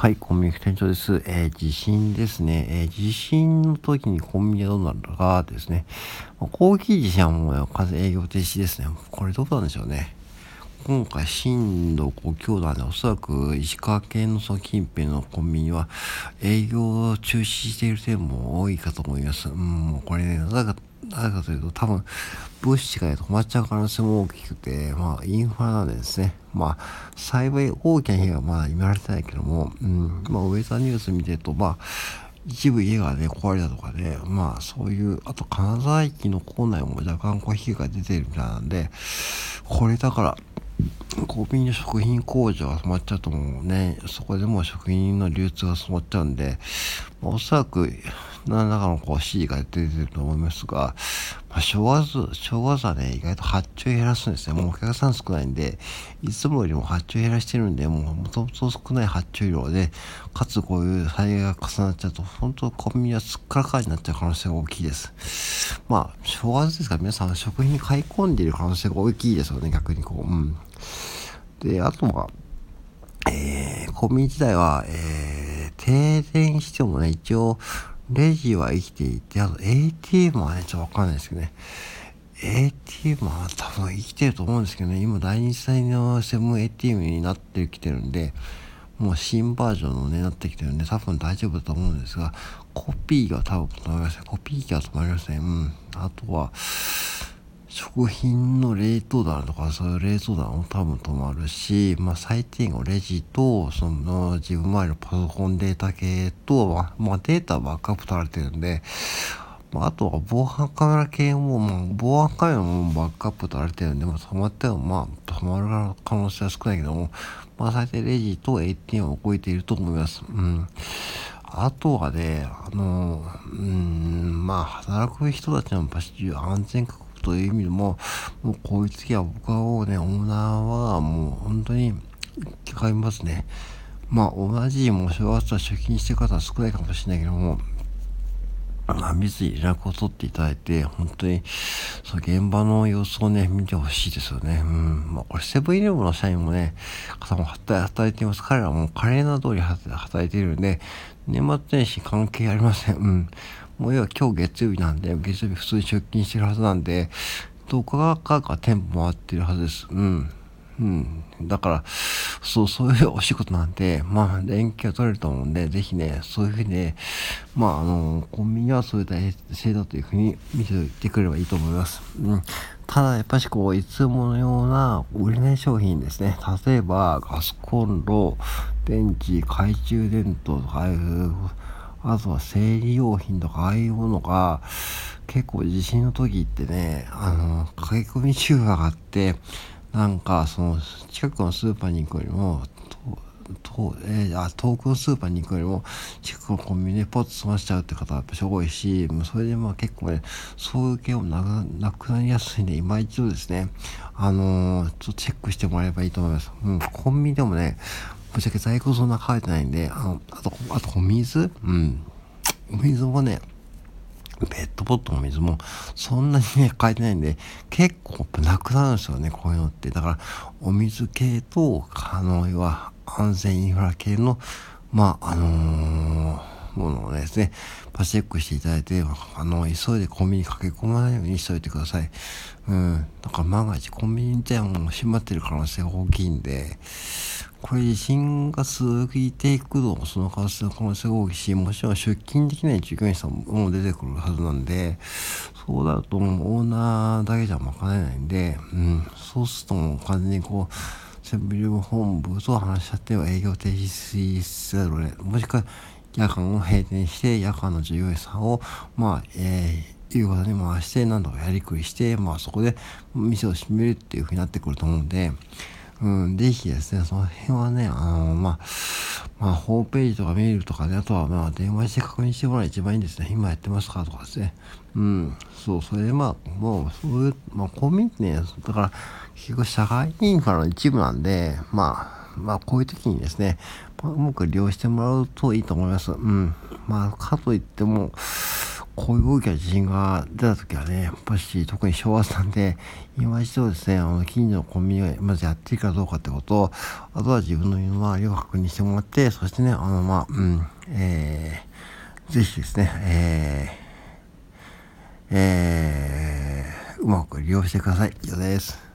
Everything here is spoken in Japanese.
はい、コンビニ店長です。えー、地震ですね。えー、地震の時にコンビニはどうなるのかですね。大きい地震はもう風営業停止ですね。これどうなんでしょうね。今回震度5強なんで、おそらく石川県のその近辺のコンビニは営業を中止している点も多いかと思います。うん、もうこれね、なか、なぜかというと多分物資が止まっちゃう可能性も大きくて、まあインフラなんですね。まあ幸い大きな被害はまだ言われてないけども、うん、まあウェザーニュース見てると、まあ一部家がね、壊れたとかで、まあそういう、あと金沢駅の構内も若干こう被害が出てるみたいなんで、これだから、コンビニの食品工場が止まっちゃうともうね、そこでもう食品の流通が止まっちゃうんで、まあ、おそらく何らかのこう指示が出てると思いますが、まあ、正月、正月はね、意外と発注減らすんですね。もうお客さん少ないんで、いつもよりも発注減らしてるんで、もうもともと少ない発注量で、かつこういう災害が重なっちゃうと、本当コンビニはすっからかになっちゃう可能性が大きいです。まあ、正月ですから皆さん食品買い込んでいる可能性が大きいですよね、逆にこう。うん。で、あとは、えー、コンビニ自体は、えー、停電してもね、一応、レジは生きていて、あと ATM はね、ちょっとわかんないですけどね。ATM は多分生きてると思うんですけどね、今第二世のセブン ATM になってきてるんで、もう新バージョンのね、なってきてるんで、多分大丈夫だと思うんですが、コピーが多分止まりません。コピー機は止まりません。うん。あとは、食品の冷凍棚とかそういう冷凍棚も多分止まるし、まあ、最低限レジとその自分前のパソコンデータ系と、まあ、データバックアップ取られてるんで、まあ、あとは防犯カメラ系も、まあ、防犯カメラもバックアップ取られてるんで、まあ、止まってもまあ止まる可能性は少ないけども、まあ、最低レジと ATM を動いていると思います。うん。あとはね、あの、うん、まあ、働く人たちの安全確保という意味でも、もうこういう次は僕はもうね、オーナーはもう本当に使いますね。まあ同じもう正月は出勤してる方は少ないかもしれないけども、まあ、密に連絡を取っていただいて、本当に、その現場の様子をね、見てほしいですよね。うん。まあ、これ、セブンイレブンの社員もね、方も働いています。彼らも華麗な通り働いているんで、年末年始関係ありません。うん。もう要は今日月曜日なんで、月曜日普通に出勤してるはずなんで、どこかか店舗回ってるはずです。うん。うん。だから、そう、そういうお仕事なんで、まあ、連携を取れると思うんで、ぜひね、そういうふうにね、まあ、あの、コンビニはそういう制度というふうに見ておいてくればいいと思います。うん。ただ、やっぱしこう、いつものような売れない商品ですね。例えば、ガスコンロ、電池、懐中電灯とか、ああいうあとは生理用品とかああいうものが結構地震の時ってね、あの、駆け込み中があって、なんかその近くのスーパーに行くよりも、とえー、あ遠くのスーパーに行くよりも近くのコンビニでポッと済ましちゃうって方はやっぱすごいしそれでまあ結構ねそういう系もななくなりやすいんで今一度ですね。あのー、ちょっとチェックしてもらえばいいと思います、うん、コンビニでもねぶっちゃけ在庫そんな書いてないんで、あの、あと、あとお水？うん。お水もね、ペットボトルの水もそんなにね、書いてないんで、結構なくなるんですよね、こういうのって。だから、お水系と、あの、要は安全インフラ系の、まあ、あのーものをですね、パチェックしていただいて、あの、急いでコンビニ駆け込まないようにしといてください。うん。だから万が一コンビニ自体も閉まってる可能性が大きいんで、これ地震が続いていくと、その可能性が大きいし、もちろん出勤できない従業員さんも出てくるはずなんで、そうだとオーナーだけじゃ賄えないんで、うん、そうするともう完全にこう、セブンイレブ本部と話し合っては営業停止せざるもしくは夜間を閉店して、夜間の従業員さんを、まあ、えー、いうことに回して、何度かやりくりして、まあそこで店を閉めるっていうふうになってくると思うんで、うん、ぜひですね、その辺はね、あの、まあ、まあ、ホームページとかメールとかね、あとはまあ、電話して確認してもらえば一番いいんですね。今やってますかとかですね。うん、そう、それでまあ、もう、そういう、まあ、コミュニティね、だから、結局、社会インフラの一部なんで、まあ、まあ、こういう時にですね、うまく利用してもらうといいと思います。うん。まあ、かといっても、こういう大きな地震が出た時はね、やっぱし特に昭和さんで、今一度ですね、あの、近所のコンビニがまずやっていいかどうかってことを、あとは自分の身の回りを確認してもらって、そしてね、あの、まあ、うん、えー、ぜひですね、えー、えー、うまく利用してください。以上です。